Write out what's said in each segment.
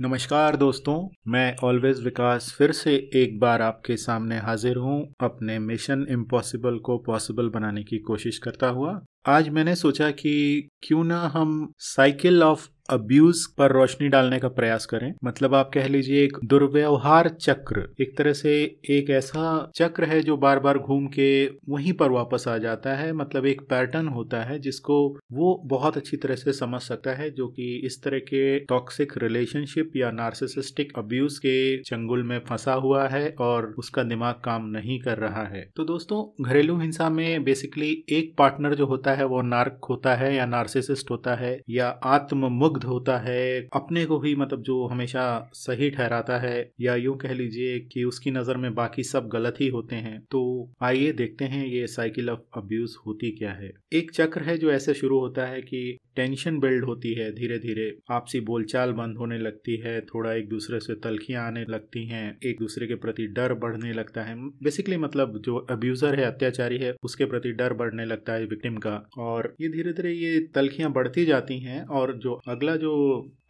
नमस्कार दोस्तों, मैं ऑलवेज विकास फिर से एक बार आपके सामने हाजिर हूँ अपने मिशन इम्पॉसिबल को पॉसिबल बनाने की कोशिश करता हुआ। आज मैंने सोचा कि क्यों ना हम साइकिल ऑफ़ अब्यूज पर रोशनी डालने का प्रयास करें। मतलब आप कह लीजिए एक दुर्व्यवहार चक्र। एक तरह से एक ऐसा चक्र है जो बार बार घूम के वहीं पर वापस आ जाता है। मतलब एक पैटर्न होता है जिसको वो बहुत अच्छी तरह से समझ सकता है, जो कि इस तरह के टॉक्सिक रिलेशनशिप या नार्सिसिस्टिक अब्यूज के चंगुल में फंसा हुआ है और उसका दिमाग काम नहीं कर रहा है। तो दोस्तों, घरेलू हिंसा में बेसिकली एक पार्टनर जो होता है वो नार्क होता है या नार्सिसिस्ट होता है या आत्ममुग्ध मुग्ध होता है, अपने को ही मतलब जो हमेशा सही ठहराता है, या यूँ कह लीजिए कि उसकी नज़र में बाकी सब गलत ही होते हैं तो आइए देखते हैं ये साइकिल ऑफ़ अब्यूज होती क्या है। एक चक्र है जो ऐसे शुरू होता है कि टेंशन बिल्ड होती है धीरे धीरे आपसी बोलचाल बंद होने लगती है, थोड़ा एक दूसरे से तलखियाँ आने लगती हैं, एक दूसरे के प्रति डर बढ़ने लगता है। बेसिकली मतलब जो अब्यूजर है, अत्याचारी है, उसके प्रति डर बढ़ने लगता है विक्टिम का। और ये धीरे धीरे ये तलखियाँ बढ़ती जाती हैं और जो अगला जो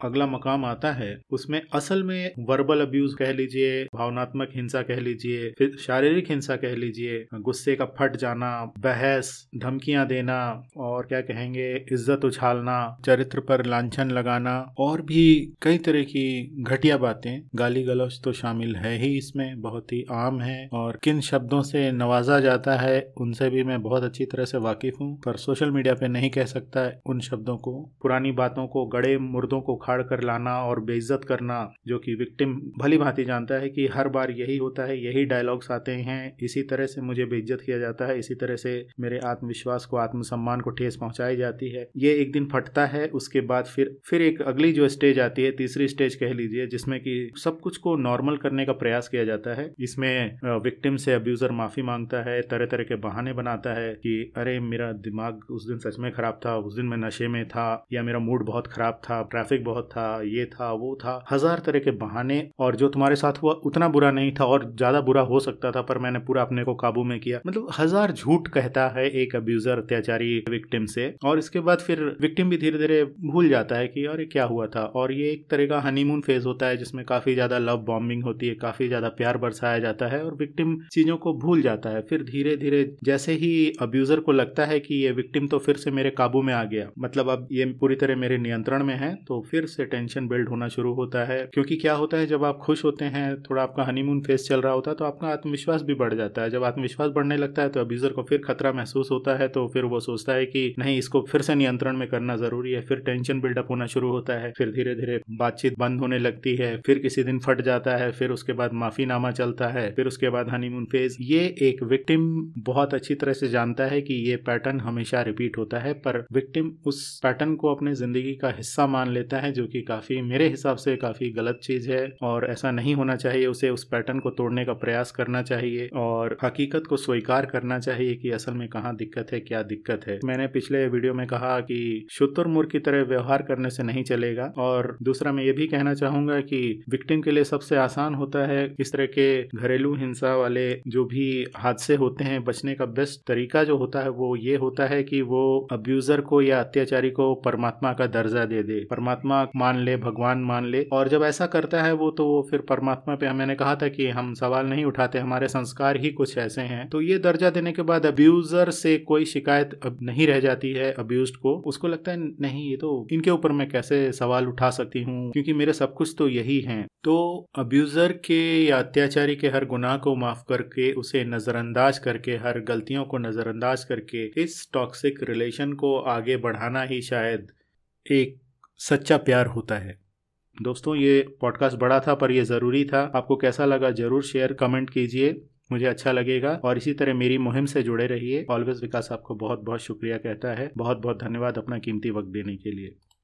अगला मकाम आता है, उसमें असल में वर्बल अब्यूज कह लीजिए, भावनात्मक हिंसा कह लीजिए, फिर शारीरिक हिंसा कह लीजिए, गुस्से का फट जाना, बहस, धमकियाँ देना, और क्या कहेंगे, इज़्ज़त उछालना, चरित्र पर लांछन लगाना, और भी कई तरह की घटिया बातें। गाली गलौज तो शामिल है ही इसमें, बहुत ही आम है, और किन शब्दों से नवाजा जाता है, उनसे भी मैं बहुत अच्छी तरह से वाकिफ हूँ, पर सोशल मीडिया पे नहीं कह सकता उन शब्दों को। पुरानी बातों को, गड़े मुर्दों को उखाड़ कर लाना और बेइज्जत करना, जो कि विक्टिम भली भांति जानता है कि हर बार यही होता है, यही डायलॉग्स आते हैं। इसी तरह से मुझे बेइज्जत किया जाता है, इसी तरह से मेरे आत्मविश्वास को, आत्मसम्मान को ठेस पहुंचाई जाती है। ये एक दिन फटता है, उसके बाद फिर फिर एक अगली जो स्टेज आती है, तीसरी स्टेज कह लीजिए, जिसमें कि सब कुछ को नॉर्मल करने का प्रयास किया जाता है। इसमें विक्टिम से अब्यूजर माफ़ी माँगता है तरह तरह के बहाने बनाता है कि, अरे, मेरा दिमाग उस दिन सच में खराब था, उस दिन मैं नशे में था, या मेरा मूड बहुत खराब था ट्रैफ़िक बहुत था, ये था, वो था। हज़ार तरह के बहाने और जो तुम्हारे साथ हुआ उतना बुरा नहीं था और ज़्यादा बुरा हो सकता था, पर मैंने पूरा अपने को काबू में किया। मतलब हज़ार झूठ कहता है एक अब्यूजर अत्याचारी विक्टिम से और इसके बाद फिर विक्टिम भी धीरे धीरे भूल जाता है कि अरे क्या हुआ था? और ये एक तरह का हनीमून फ़ेज़ होता है जिसमें काफ़ी ज़्यादा लव बॉम्बिंग होती है, काफ़ी ज़्यादा प्यार बरसाया जाता है और विक्टिम चीज़ों को भूल जाता है। फिर धीरे धीरे जैसे ही अब्यूजर को लगता है कि ये विक्टिम तो फिर से मेरे काबू में आ गया। मतलब अब ये पूरी तरह मेरे नियंत्रण में है तो फिर से टेंशन बिल्ड होना शुरू होता है। क्योंकि क्या होता है, जब आप खुश होते हैं, थोड़ा आपका हनीमून फेस चल रहा होता है तो आपका आत्मविश्वास भी बढ़ जाता है। जब आत्मविश्वास बढ़ने लगता है तो अब्यूजर को फिर खतरा महसूस होता है तो फिर वो सोचता है कि नहीं, इसको फिर से नियंत्रण में करना ज़रूरी है। फिर टेंशन बिल्डअप होना शुरू होता है, फिर धीरे धीरे बातचीत बंद होने लगती है, फिर किसी दिन फट जाता है, फिर उसके बाद माफ़ी नामा चलता है, फिर उसके बाद हनीमून फ़ेज़ ये एक विक्टिम बहुत अच्छी तरह से जानता है कि ये पैटर्न हमेशा रिपीट होता है, पर विक्टिम उस पैटर्न को अपने ज़िंदगी का हिस्सा मान लेता है जो कि काफ़ी मेरे हिसाब से काफ़ी गलत चीज़ है और ऐसा नहीं होना चाहिए उसे, उस पैटर्न को तोड़ने का प्रयास करना चाहिए और हकीकत को स्वीकार करना चाहिए कि असल में कहाँ दिक्कत है, क्या दिक्कत है। मैंने पिछले वीडियो में कहा कि शुतुरमुर्ग की तरह व्यवहार करने से नहीं चलेगा और दूसरा मैं ये भी कहना चाहूँगा कि विक्टिम के लिए सबसे आसान होता है इस तरह के घरेलू हिंसा वाले जो भी हादसे होते हैं, बचने का बेस्ट तरीका जो होता है वो ये होता है कि वो अब्यूजर को या अत्याचारी को परमात्मा का दर्जा दे दे। परमात्मा मान ले, भगवान मान ले। और जब ऐसा करता है वो तो वो फिर परमात्मा पे, मैंने कहा था कि हम सवाल नहीं उठाते, हमारे संस्कार ही कुछ ऐसे हैं। तो ये दर्जा देने के बाद अब्यूजर से कोई शिकायत अब नहीं रह जाती है अब्यूज को। उसको लगता है, नहीं, ये तो इनके ऊपर मैं कैसे सवाल उठा सकती हूँ? क्योंकि मेरे सब कुछ तो यही है। तो अब्यूजर के या अत्याचारी के हर गुनाह को माफ़ करके, उसे नजरअंदाज करके, हर गलतियों को नजरअंदाज करके, इस टॉक्सिक रिलेशन को आगे बढ़ाना ही शायद एक सच्चा प्यार होता है। दोस्तों, ये पॉडकास्ट बड़ा था, पर यह ज़रूरी था। आपको कैसा लगा ज़रूर शेयर कमेंट कीजिए। मुझे अच्छा लगेगा। और इसी तरह मेरी मुहिम से जुड़े रहिए। ऑलवेज विकास आपको बहुत बहुत शुक्रिया कहता है। बहुत बहुत धन्यवाद अपना कीमती वक्त देने के लिए।